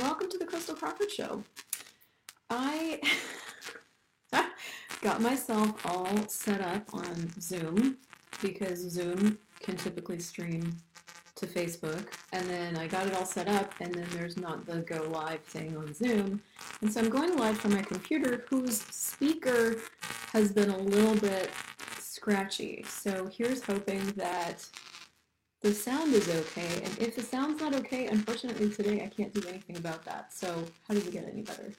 Welcome to the Christel Crawford Show. I got myself all set up on Zoom because Zoom can typically stream to Facebook. And then I got it all set up, and then there's not the go live thing on Zoom. And so I'm going live from my computer, whose speaker has been a little bit scratchy. So here's hoping that the sound is okay. And if the sound's not okay, unfortunately today I can't do anything about that. So how does it get any better?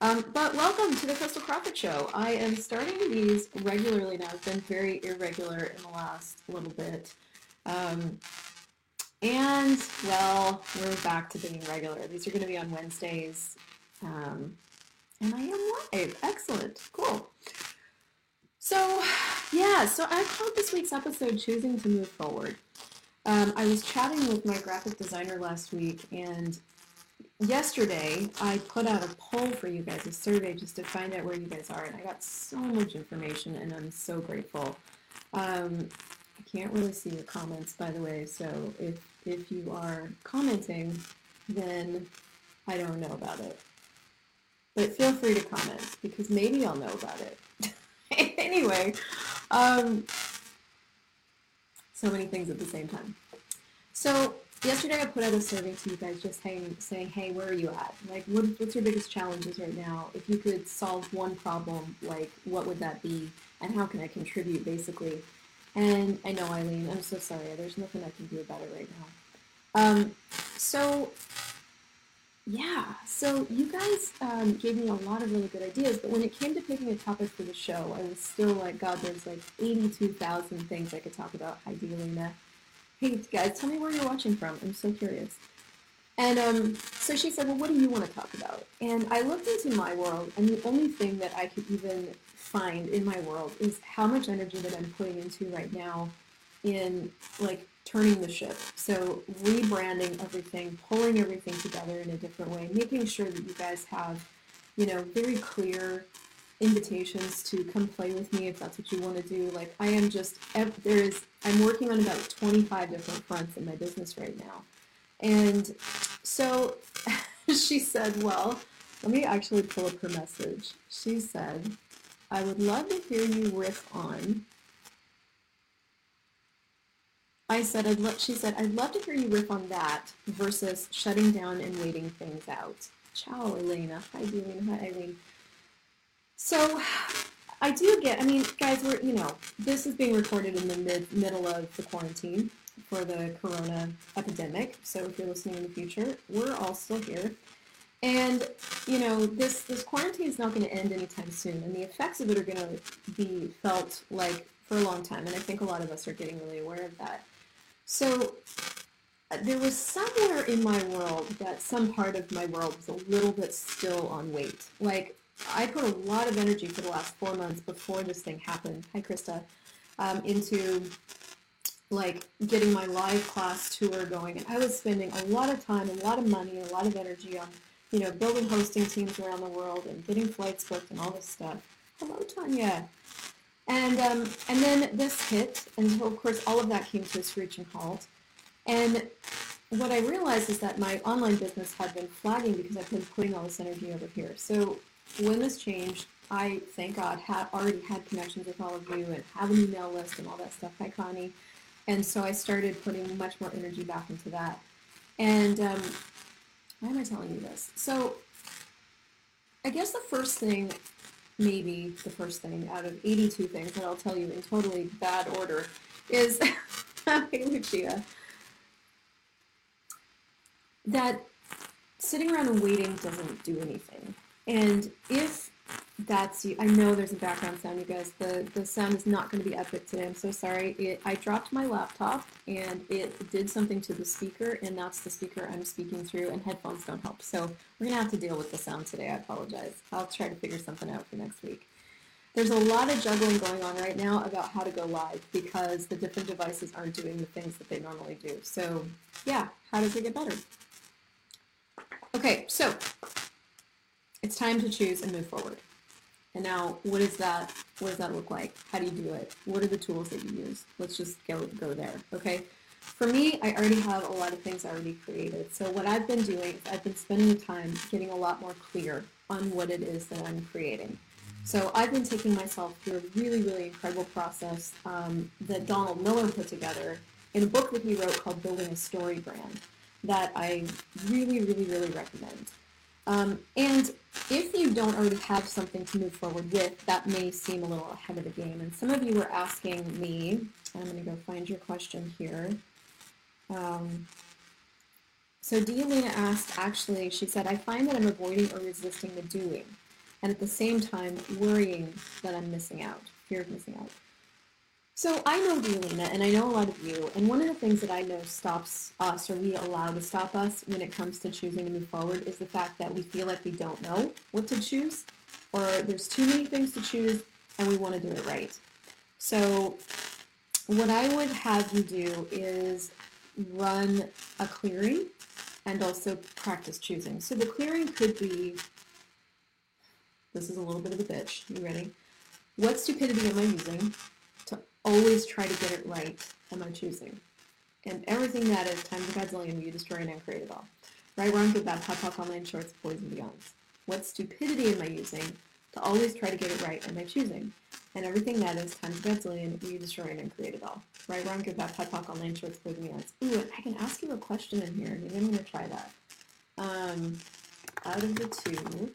Um, but welcome to the Christel Crawford Show. I am starting these regularly now. I've been very irregular in the last little bit. Um, and, well, we're back to being regular. These are going to be on Wednesdays. Um, and I am live. Excellent. Cool. So, yeah, so I called this week's episode Choosing to Move Forward. Um, I was chatting with my graphic designer last week, and yesterday I put out a poll for you guys, a survey just to find out where you guys are, and I got so much information, and I'm so grateful. Um, I can't really see your comments, by the way, so if if you are commenting, then I don't know about it. But feel free to comment because maybe I'll know about it. anyway, um, so many things at the same time. So yesterday I put out a survey to you guys just saying, saying hey, where are you at? Like, what, what's your biggest challenges right now? If you could solve one problem, like, what would that be? And how can I contribute, basically? And I know, Eileen, I'm so sorry. There's nothing I can do about it right now. Um, so, yeah, so you guys um, gave me a lot of really good ideas, but when it came to picking a topic for the show, I was still like, God, there's like 82,000 things I could talk about. Hi, Delina. Hey, guys, tell me where you're watching from. I'm so curious. And um, so she said, well, what do you want to talk about? And I looked into my world, and the only thing that I could even find in my world is how much energy that I'm putting into right now in like turning the ship. So rebranding everything, pulling everything together in a different way, making sure that you guys have, you know, very clear invitations to come play with me if that's what you want to do. Like I am just there is I'm working on about 25 different fronts in my business right now. And so she said, well, let me actually pull up her message. She said, I would love to hear you riff on I said, I'd lo- she said, I'd love to hear you riff on that versus shutting down and waiting things out. Ciao, Elena. Hi, Dean. Hi, Eileen. So I do get, I mean, guys, we're, you know, this is being recorded in the mid, middle of the quarantine for the corona epidemic. So if you're listening in the future, we're all still here. And, you know, this, this quarantine is not going to end anytime soon. And the effects of it are going to be felt like for a long time. And I think a lot of us are getting really aware of that. So uh, there was somewhere in my world that some part of my world was a little bit still on wait. Like I put a lot of energy for the last four months before this thing happened. Hi, Krista. Um, into like getting my live class tour going, and I was spending a lot of time, a lot of money, a lot of energy on you know building hosting teams around the world and getting flights booked and all this stuff. Hello, Tanya. And, um, and then this hit, and so of course all of that came to a screeching halt. And what I realized is that my online business had been flagging because I've been putting all this energy over here. So when this changed, I, thank God, had already had connections with all of you and have an email list and all that stuff. Hi, Connie. And so I started putting much more energy back into that. And um, why am I telling you this? So I guess the first thing maybe the first thing out of 82 things that I'll tell you in totally bad order is, hey Lucia, that sitting around and waiting doesn't do anything. And if that's you, I know there's a background sound, you guys. The the sound is not going to be epic today. I'm so sorry. It, I dropped my laptop and it did something to the speaker, and that's the speaker I'm speaking through, and headphones don't help. So we're going to have to deal with the sound today. I apologize. I'll try to figure something out for next week. There's a lot of juggling going on right now about how to go live because the different devices aren't doing the things that they normally do. So yeah, how does it get better? Okay, so it's time to choose and move forward. And now, what is that? What does that look like? How do you do it? What are the tools that you use? Let's just go go there. Okay. For me, I already have a lot of things already created. So what I've been doing, I've been spending time getting a lot more clear on what it is that I'm creating. So I've been taking myself through a really, really incredible process um, that Donald Miller put together in a book that he wrote called Building a Story Brand that I really, really, really recommend. Um, and if you don't already have something to move forward with, that may seem a little ahead of the game. And some of you were asking me, I'm going to go find your question here. Um, so Dialina asked, actually, she said, I find that I'm avoiding or resisting the doing, and at the same time worrying that I'm missing out, fear of missing out. So I know Dialina, and I know a lot of you, and one of the things that I know stops us, or we allow to stop us when it comes to choosing to move forward, is the fact that we feel like we don't know what to choose, or there's too many things to choose, and we want to do it right. So what I would have you do is run a clearing and also practice choosing. So the clearing could be, this is a little bit of a bitch, you ready? What stupidity am I using always try to get it right am I choosing? And everything that is times a godzillion, you destroy and uncreate it all. Right, wrong, good, bad, hot, talk, online, shorts, boys, and beyonds. What stupidity am I using to always try to get it right am I choosing? And everything that is times a godzillion, you destroy and uncreate it all. Right, wrong, good, bad, hot, talk, online, shorts, boys, and beyonds. Ooh, I can ask you a question in here. Maybe I'm going to try that. Um, out of the two,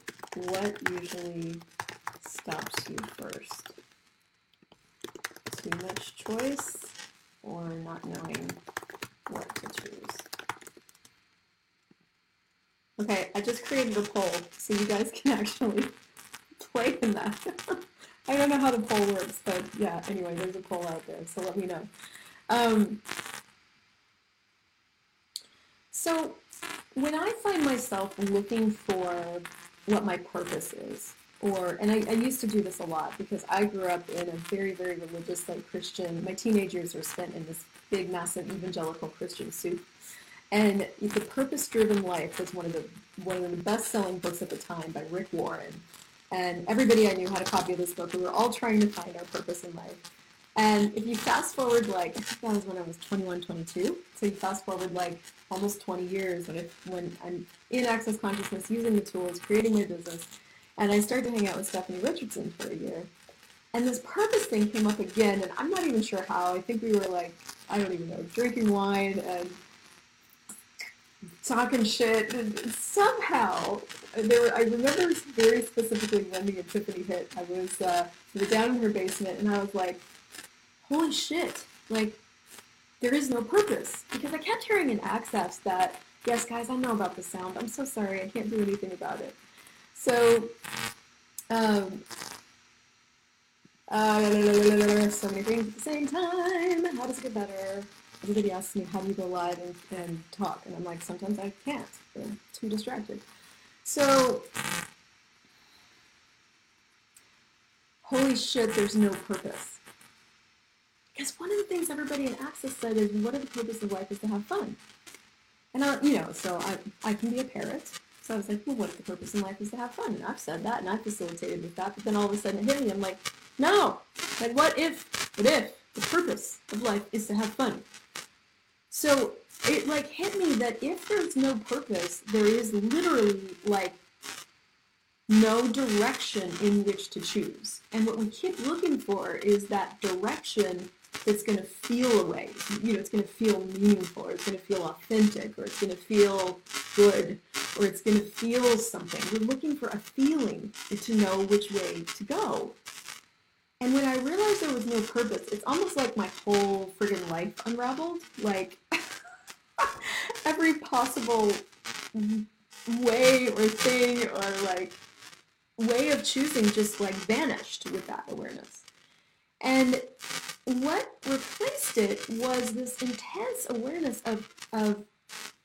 what usually stops you first? Too much choice or not knowing what to choose? Okay, I just created a poll so you guys can actually play in that. I don't know how the poll works, but yeah, anyway, there's a poll out there, so let me know. Um, so when I find myself looking for what my purpose is, or and I, I, used to do this a lot because I grew up in a very, very religious like Christian. My teenage years were spent in this big, massive evangelical Christian soup. And the Purpose Driven Life was one of the one of the best selling books at the time by Rick Warren. And everybody I knew had a copy of this book. We were all trying to find our purpose in life. And if you fast forward, like, I that was when I was 21, 22. So you fast forward, like, almost 20 years when, it, when I'm in Access Consciousness, using the tools, creating my business. And I started to hang out with Stephanie Richardson for a year. And this purpose thing came up again, and I'm not even sure how. I think we were, like, I don't even know, drinking wine and talking shit. And somehow, there were, I remember very specifically when the epiphany hit. I was, uh, down in her basement, and I was like, holy shit, like, there is no purpose. Because I kept hearing in Access that, yes, guys, I know about the sound. I'm so sorry. I can't do anything about it. So, um, uh, so many things at the same time. How does it get better? Everybody asks me, how do you go live and, and talk? And I'm like, sometimes I can't. I'm too distracted. So, holy shit, there's no purpose. Because one of the things everybody in Access said is, what are the purpose of life is to have fun. And, I, you know, so I, I can be a parent. So I was like, well, what if the purpose in life is to have fun? And I've said that, and I've facilitated with that. But then all of a sudden it hit me. I'm like, no. Like, what if, what if the purpose of life is to have fun? So it, like, hit me that if there's no purpose, there is literally, like, no direction in which to choose. And what we keep looking for is that direction that's going to feel a way. You know, it's going to feel meaningful, or it's going to feel authentic, or it's going to feel good, or it's going to feel something. We're looking for a feeling to know which way to go. And when I realized there was no purpose, it's almost like my whole friggin' life unraveled. Like every possible way or thing or like way of choosing just like vanished with that awareness. And what replaced it was this intense awareness of, of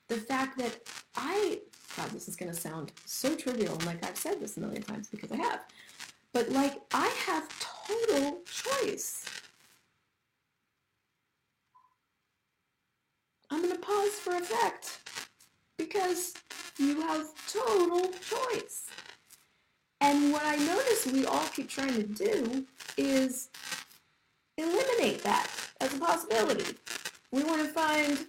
the fact that I, God, this is going to sound so trivial, and like I've said this a million times because I have, but like I have total choice. I'm going to pause for effect because you have total choice. And what I notice we all keep trying to do is eliminate that as a possibility. We want to find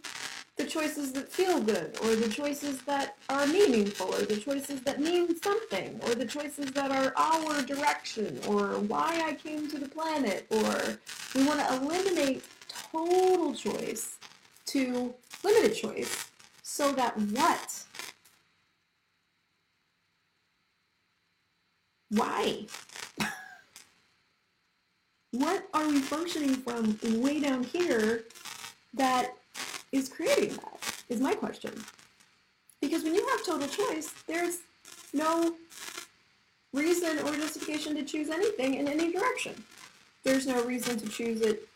the choices that feel good, or the choices that are meaningful, or the choices that mean something, or the choices that are our direction, or why I came to the planet, or we want to eliminate total choice to limited choice so that what? Why? What are we functioning from way down here that is creating that? Is my question. Because when you have total choice, there's no reason or justification to choose anything in any direction. There's no reason to choose it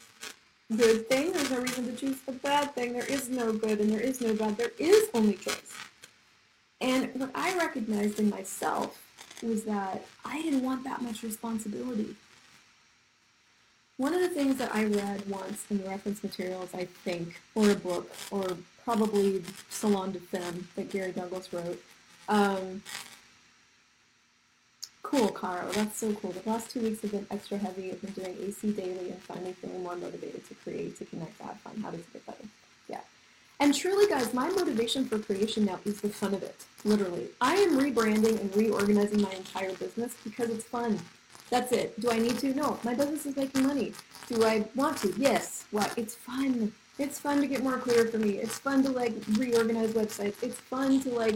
good thing. There's no reason to choose a bad thing. There is no good and there is no bad. There is only choice. And what I recognized in myself was that I didn't want that much responsibility. One of the things that I read once in the reference materials, I think, or a book, or probably Salon des Femmes that Gary Douglas wrote, um, Cool, Caro. That's so cool. The last two weeks have been extra heavy. I've been doing AC daily and finally feeling more motivated to create, to connect, to have fun. How does it get better? Yeah. And truly, guys, my motivation for creation now is the fun of it. Literally. I am rebranding and reorganizing my entire business because it's fun. That's it. Do I need to? No. My business is making money. Do I want to? Yes. Why? It's fun. It's fun to get more clear for me. It's fun to like reorganize websites. It's fun to like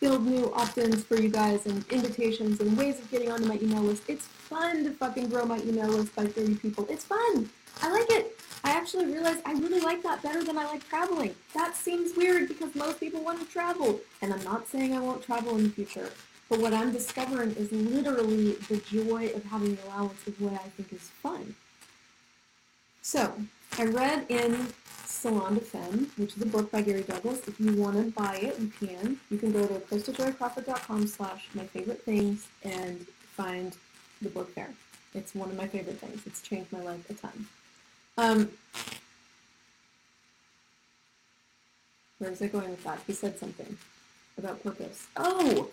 build new opt-ins for you guys and invitations and ways of getting onto my email list. It's fun to fucking grow my email list by 30 people. It's fun. I like it. I actually realized I really like that better than I like traveling. That seems weird because most people want to travel. And I'm not saying I won't travel in the future. But what I'm discovering is literally the joy of having the allowance of what I think is fun. So, I read in Salon des Femmes, which is a book by Gary Douglas. If you want to buy it, you can. You can go to christeljoycrawford.com slash my favorite things and find the book there. It's one of my favorite things. It's changed my life a ton. Um, where was I going with that? He said something about purpose. Oh,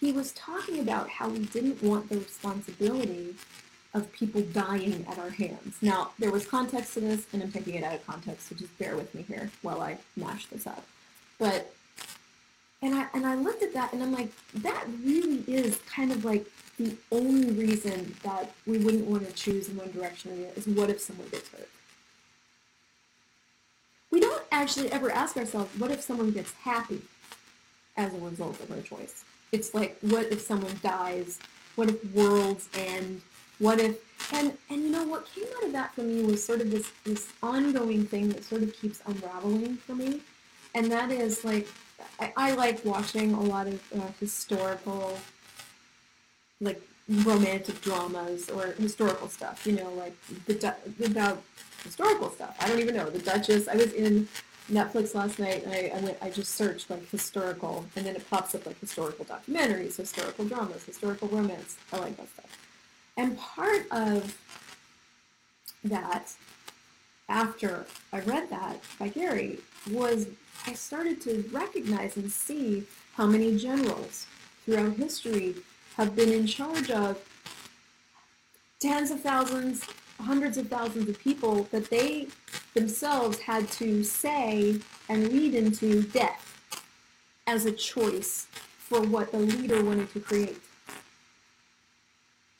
he was talking about how we didn't want the responsibility of people dying at our hands. Now, there was context to this, and I'm taking it out of context, so just bear with me here while I mash this up. But, and I, and I looked at that, and I'm like, that really is kind of like the only reason that we wouldn't want to choose in one direction or the other is what if someone gets hurt? We don't actually ever ask ourselves, what if someone gets happy as a result of our choice? It's like, what if someone dies? What if worlds end? What if and and you know what came out of that for me was sort of this this ongoing thing that sort of keeps unraveling for me, and that is like I, I like watching a lot of uh, historical like romantic dramas or historical stuff. You know, like the about historical stuff. I don't even know the Duchess. I was in Netflix last night, and I, I went. I just searched like historical, and then it pops up like historical documentaries, historical dramas, historical romance. I like that stuff. And part of that, after I read that by Gary, was I started to recognize and see how many generals throughout history have been in charge of tens of thousands, hundreds of thousands of people that they themselves had to say and lead into death as a choice for what the leader wanted to create.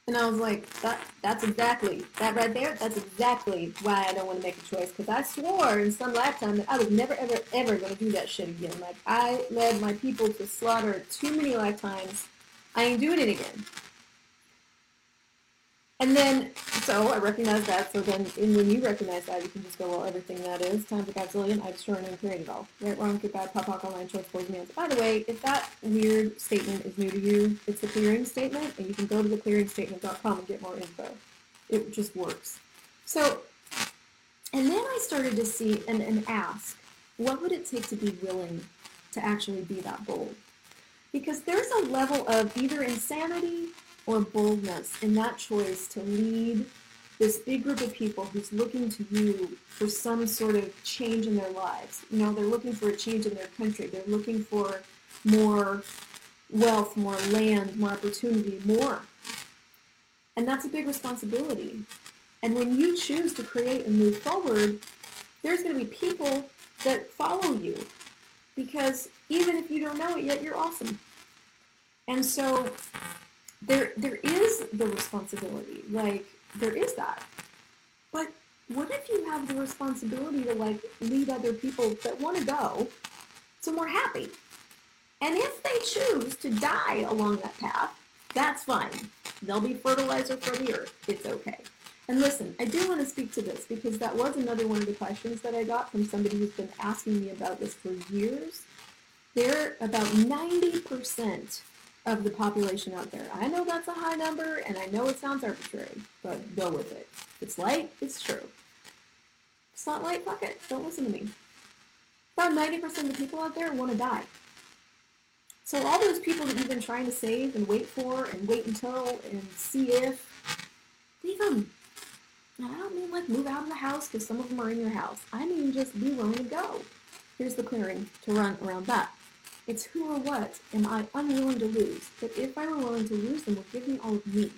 And I was like, that, that's exactly, that right there, that's exactly why I don't want to make a choice. Because I swore in some lifetime that I was never, ever, ever going to do that shit again. Like, I led my people to slaughter too many lifetimes. I ain't doing it again. And then, so I recognize that. So then, and when you recognize that, you can just go, well, everything that is times a gazillion, I've destroyed and created all. Right, wrong, good, bad, pop, pop, online, choice, boys, meals. By the way, if that weird statement is new to you, it's the clearing statement, and you can go to the theclearingstatement.com and get more info. It just works. So, and then I started to see and, and ask, what would it take to be willing to actually be that bold? Because there's a level of either insanity or boldness in that choice to lead this big group of people who's looking to you for some sort of change in their lives. You know, they're looking for a change in their country. They're looking for more wealth, more land, more opportunity, more. And that's a big responsibility. And when you choose to create and move forward, there's going to be people that follow you because even if you don't know it yet, you're awesome. And so there there is the responsibility. Like there is that. But what if you have the responsibility to like lead other people that want to go somewhere happy? And if they choose to die along that path, that's fine. They'll be fertilizer for the earth. It's okay. And listen, I do want to speak to this because that was another one of the questions that I got from somebody who's been asking me about this for years. They're about 90% of the population out there. I know that's a high number and I know it sounds arbitrary, but go with it. It's light, it's true. It's not light, fuck it. Don't listen to me. About 90% of the people out there want to die. So all those people that you've been trying to save and wait for and wait until and see if, leave them. I don't mean like move out of the house because some of them are in your house. I mean just be willing to go. Here's the clearing to run around that. It's who or what am I unwilling to lose. But if I were willing to lose them, would give me all of me.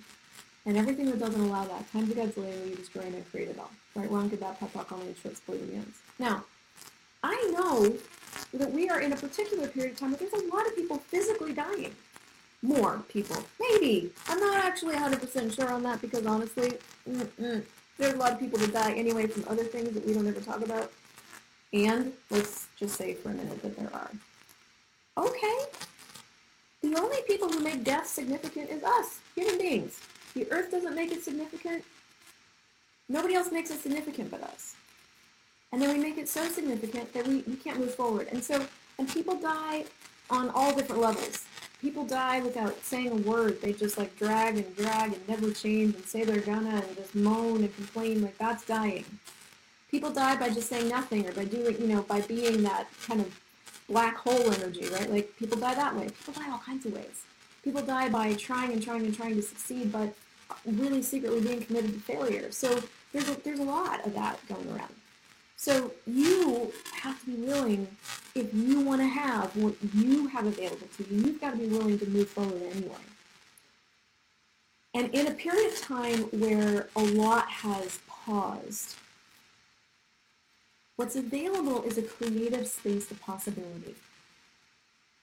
And everything that doesn't allow that, times a Godzilla, you destroy and I create it all. Right, wrong, good, bad, pop, talk, only, short, split, and ends. Now, I know that we are in a particular period of time where there's a lot of people physically dying. More people. Maybe. I'm not actually 100% sure on that because honestly, mm-mm, there's a lot of people that die anyway from other things that we don't ever talk about. And let's just say for a minute that there are. Okay. The only people who make death significant is us, human beings. The earth doesn't make it significant. Nobody else makes it significant but us. And then we make it so significant that we, we can't move forward. And so, and people die on all different levels. People die without saying a word. They just like drag and drag and never change and say they're gonna and just moan and complain like that's dying. People die by just saying nothing or by doing, you know, by being that kind of black hole energy, right? Like people die that way. People die all kinds of ways. People die by trying and trying and trying to succeed, but really secretly being committed to failure. So there's a, there's a lot of that going around. So you have to be willing, if you want to have what you have available to you, you've got to be willing to move forward anyway. And in a period of time where a lot has paused, what's available is a creative space of possibility.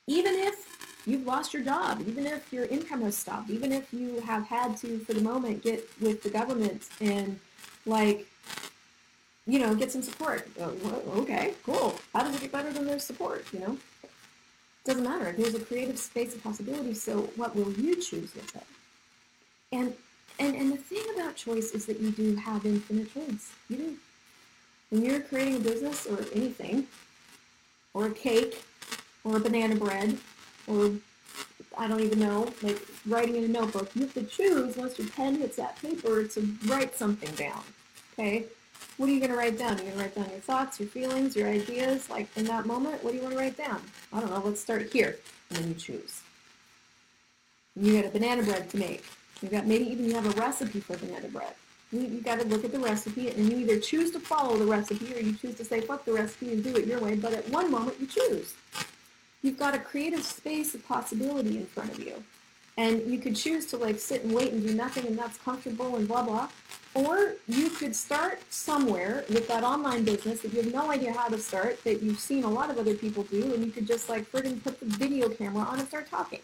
Even if you've lost your job, even if your income has stopped, even if you have had to, for the moment, get with the government and like you know, get some support. Oh, okay, cool. How does it get better than their support, you know? Doesn't matter. There's a creative space of possibility, so what will you choose with it? And, and, and the thing about choice is that you do have infinite choice. You do. When you're creating a business or anything, or a cake, or a banana bread, or I don't even know, like writing in a notebook, you have to choose once your pen hits that paper to write something down. Okay? what are you going to write down? You're going to write down your thoughts, your feelings, your ideas, like in that moment. What do you want to write down? I don't know. Let's start here. And then you choose. You got a banana bread to make. You got maybe even you have a recipe for banana bread. You, you got to look at the recipe and you either choose to follow the recipe or you choose to say fuck the recipe and do it your way. But at one moment you choose. You've got a creative space of possibility in front of you. And you could choose to like sit and wait and do nothing and that's comfortable and blah blah. Or you could start somewhere with that online business that you have no idea how to start, that you've seen a lot of other people do, and you could just like friggin' put the video camera on and start talking.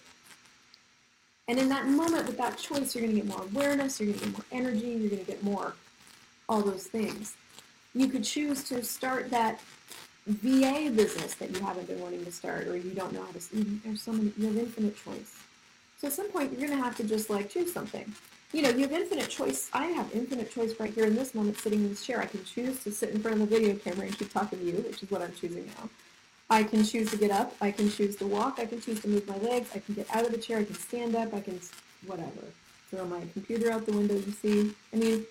And in that moment with that choice, you're going to get more awareness, you're going to get more energy, you're going to get more all those things. You could choose to start that VA business that you haven't been wanting to start or you don't know how to. There's so many, you have infinite choice. So at some point, you're going to have to just like choose something you know, you have infinite choice. I have infinite choice right here in this moment sitting in this chair. I can choose to sit in front of the video camera and keep talking to you, which is what I'm choosing now. I can choose to get up. I can choose to walk. I can choose to move my legs. I can get out of the chair. I can stand up. I can, whatever, throw my computer out the window, you see. I mean,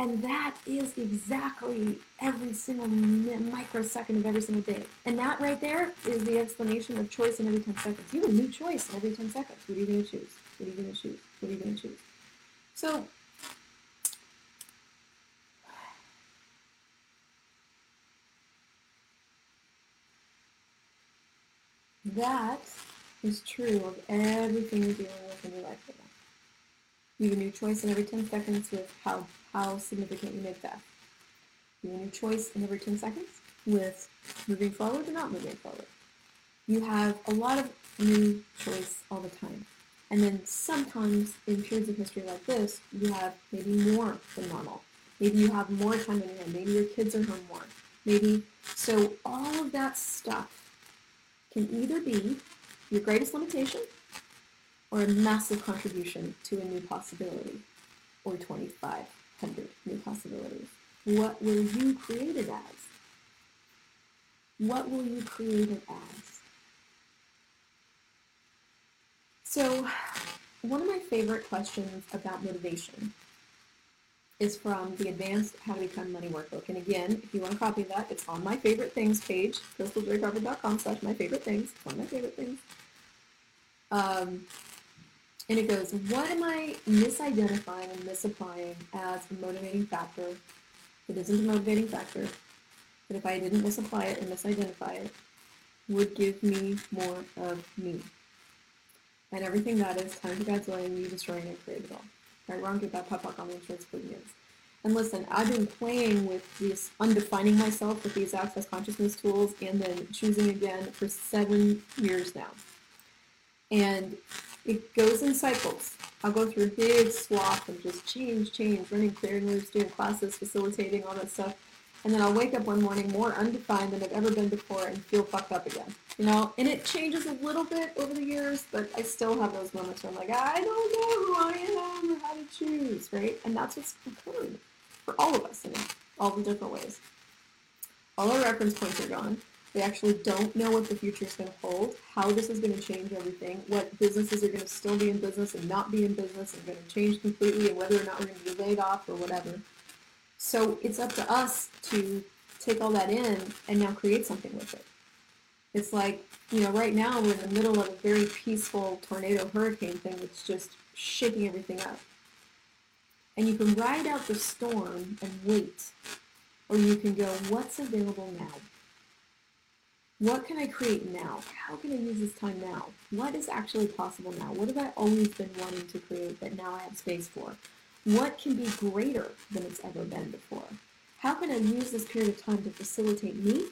and that is exactly every single microsecond of every single day. And that right there is the explanation of choice in every 10 seconds. You have a new choice in every 10 seconds. What are you going to choose? What are you going to choose? What are you going to choose? So, that is true of everything you're dealing with in your life right now. You have a new choice in every 10 seconds with how, how significant you make that. You have a new choice in every 10 seconds with moving forward or not moving forward. You have a lot of new choice all the time. And then sometimes in periods of history like this, you have maybe more than normal. Maybe you have more time in your hand. Maybe your kids are home more. Maybe so all of that stuff can either be your greatest limitation or a massive contribution to a new possibility or 2,500 new possibilities. What will you create it as? What will you create it as? So one of my favorite questions about motivation is from the Advanced How to Become Money Workbook. And again, if you want a copy of that, it's on my favorite things page, christeljoycrawford.com slash my favorite things. It's one of my favorite things. Um, and it goes, what am I misidentifying and misapplying as a motivating factor? It isn't a motivating factor, but if I didn't misapply it and misidentify it, would give me more of me. And everything that is time to God's way me destroying and create it all. Right, wrong, get that pop on the insurance premiums. And listen, I've been playing with this, undefining myself with these access consciousness tools and then choosing again for seven years now. And it goes in cycles. I'll go through a big swath of just change, change, running clearing loops, doing classes, facilitating, all that stuff. And then I'll wake up one morning more undefined than I've ever been before and feel fucked up again. You know, and it changes a little bit over the years, but I still have those moments where I'm like, I don't know who I am or how to choose, right? And that's what's occurred for all of us in all the different ways. All our reference points are gone. They actually don't know what the future is going to hold, how this is going to change everything, what businesses are going to still be in business and not be in business and going to change completely, and whether or not we're going to be laid off or whatever. So it's up to us to take all that in and now create something with it. It's like, you know, right now we're in the middle of a very peaceful tornado hurricane thing that's just shaking everything up. And you can ride out the storm and wait. Or you can go, what's available now? What can I create now? How can I use this time now? What is actually possible now? What have I always been wanting to create that now I have space for? What can be greater than it's ever been before? How can I use this period of time to facilitate me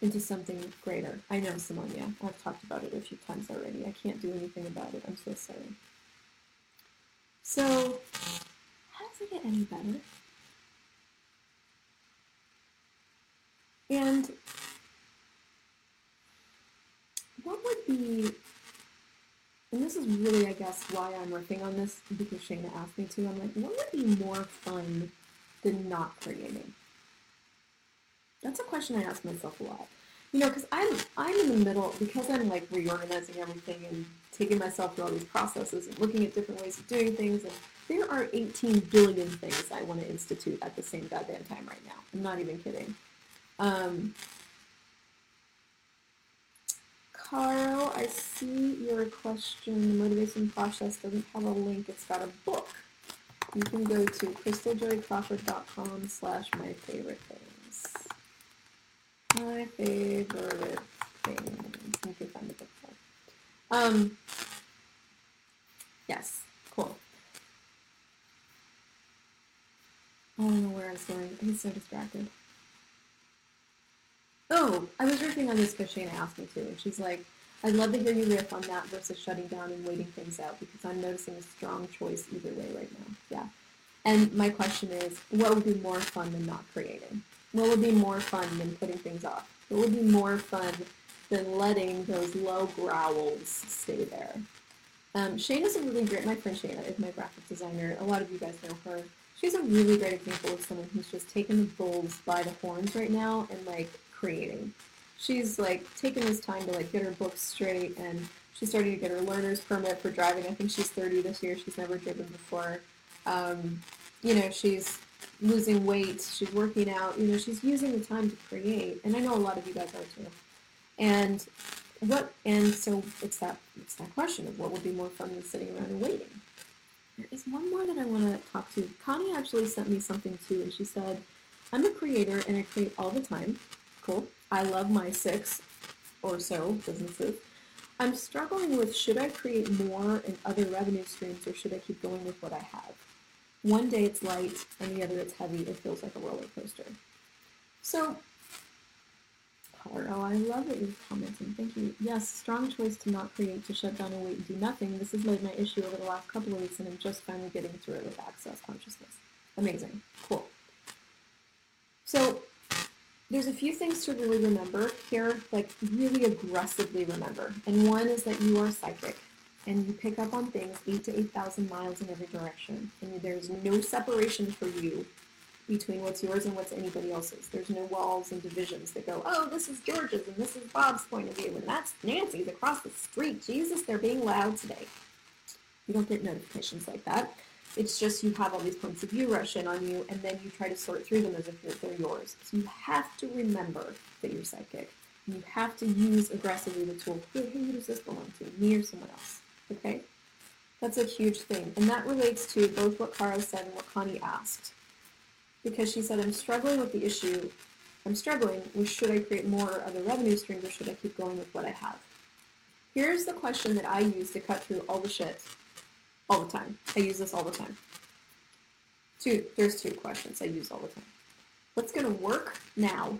into something greater? I know, Simonia. I've talked about it a few times already. I can't do anything about it. I'm so sorry. So, how does it get any better? And what would be, and this is really, I guess, why I'm working on this, because Shayna asked me to, I'm like, what would be more fun than not creating? That's a question I ask myself a lot. You know, because I'm, I'm in the middle, because I'm like reorganizing everything and taking myself through all these processes and looking at different ways of doing things, and there are 18 billion things I want to institute at the same goddamn time right now. I'm not even kidding. Um, Carl, I see your question. The motivation process doesn't have a link. It's got a book. You can go to christeljoycrawford.com slash my favorite things. My favorite things. Can find the book. Um, yes, cool. I don't know where I was going. He's so distracted. Oh, I was working on this because Shayna asked me to, and she's like, I'd love to hear you riff on that versus shutting down and waiting things out because I'm noticing a strong choice either way right now. Yeah. And my question is, what would be more fun than not creating? What would be more fun than putting things off? What would be more fun than letting those low growls stay there? Um, Shayna's a really great, my friend Shayna is my graphic designer. A lot of you guys know her. She's a really great example of someone who's just taken the bulls by the horns right now and like creating. She's like taking this time to like get her books straight and she's starting to get her learner's permit for driving. I think she's 30 this year. She's never driven before. Um, you know, she's losing weight. She's working out. You know, she's using the time to create. And I know a lot of you guys are too. And what? And so it's that it's that question of what would be more fun than sitting around and waiting. There is one more that I want to talk to. Connie actually sent me something too, and she said, "I'm a creator and I create all the time. Cool. I love my six or so businesses. I'm struggling with should I create more in other revenue streams or should I keep going with what I have? One day it's light and the other it's heavy. It feels like a roller coaster. So, oh, I love that you're commenting. Thank you. Yes, strong choice to not create, to shut down and wait and do nothing. This has made my issue over the last couple of weeks, and I'm just finally getting through it with access consciousness. Amazing. Cool. So, there's a few things to really remember here, like really aggressively remember. And one is that you are psychic and you pick up on things eight to 8,000 miles in every direction. And there's no separation for you between what's yours and what's anybody else's. There's no walls and divisions that go, oh, this is George's and this is Bob's point of view and that's Nancy's across the street. Jesus, they're being loud today. You don't get notifications like that. It's just you have all these points of view rush in on you and then you try to sort through them as if they're yours. So you have to remember that you're psychic. You have to use aggressively the tool, who, who does this belong to, me or someone else? Okay? That's a huge thing. And that relates to both what Caro said and what Connie asked. Because she said, I'm struggling with the issue. I'm struggling with should I create more or other revenue streams or should I keep going with what I have? Here's the question that I use to cut through all the shit all the time. I use this all the time. Two, there's two questions I use all the time. What's going to work now?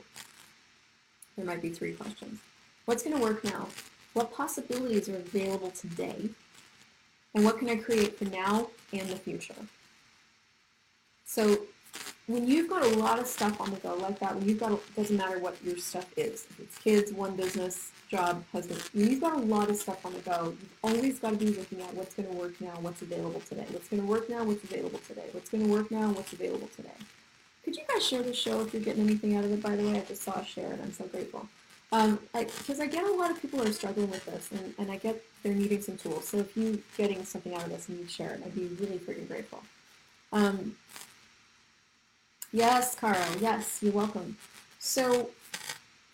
There might be three questions. What's going to work now? What possibilities are available today? And what can I create for now and the future? So when you've got a lot of stuff on the go like that, when you've got, it doesn't matter what your stuff is, if it's kids, one business, job, husband, when you've got a lot of stuff on the go, you've always got to be looking at what's going to work now, what's available today, what's going to work now, what's available today, what's going to work now, what's available today. Could you guys share the show if you're getting anything out of it, by the way? I just saw a share and I'm so grateful. Because um, I, I, get a lot of people are struggling with this, and, and I get they're needing some tools. So if you're getting something out of this and you share it, I'd be really freaking grateful. Um, yes, Caro. Yes, you're welcome. So,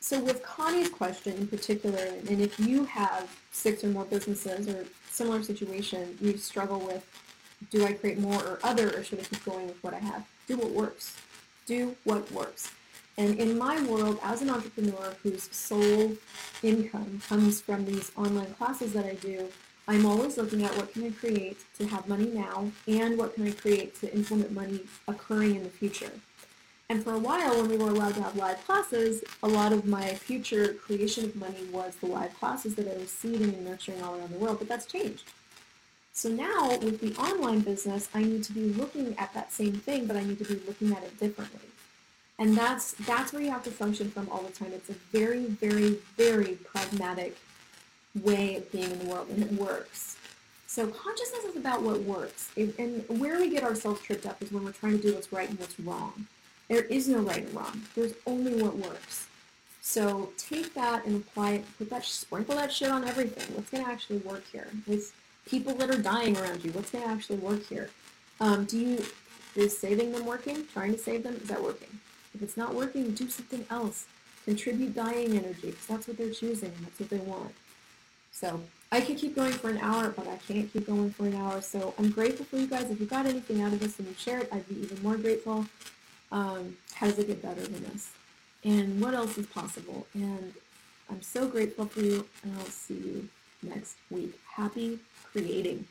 so with Connie's question in particular, and if you have six or more businesses or similar situation, you struggle with, do I create more or other, or should I keep going with what I have? Do what works. Do what works. And in my world, as an entrepreneur whose sole income comes from these online classes that I do, I'm always looking at what can I create to have money now and what can I create to implement money occurring in the future. And for a while, when we were allowed to have live classes, a lot of my future creation of money was the live classes that I was seeding and nurturing all around the world, but that's changed. So now with the online business, I need to be looking at that same thing, but I need to be looking at it differently. And that's that's where you have to function from all the time. It's a very, very, very pragmatic way of being in the world, and it works. So consciousness is about what works. And where we get ourselves tripped up is when we're trying to do what's right and what's wrong. There is no right and wrong. There's only what works. So take that and apply it. Put that, sprinkle that shit on everything. What's going to actually work here? With people that are dying around you, what's going to actually work here? Um, do you is saving them working? Trying to save them? Is that working? If it's not working, do something else. Contribute dying energy, because that's what they're choosing, and that's what they want. So I could keep going for an hour, but I can't keep going for an hour. So I'm grateful for you guys. If you got anything out of this and you share it, I'd be even more grateful. Um, how does it get better than this? And what else is possible? And I'm so grateful for you, and I'll see you next week. Happy creating.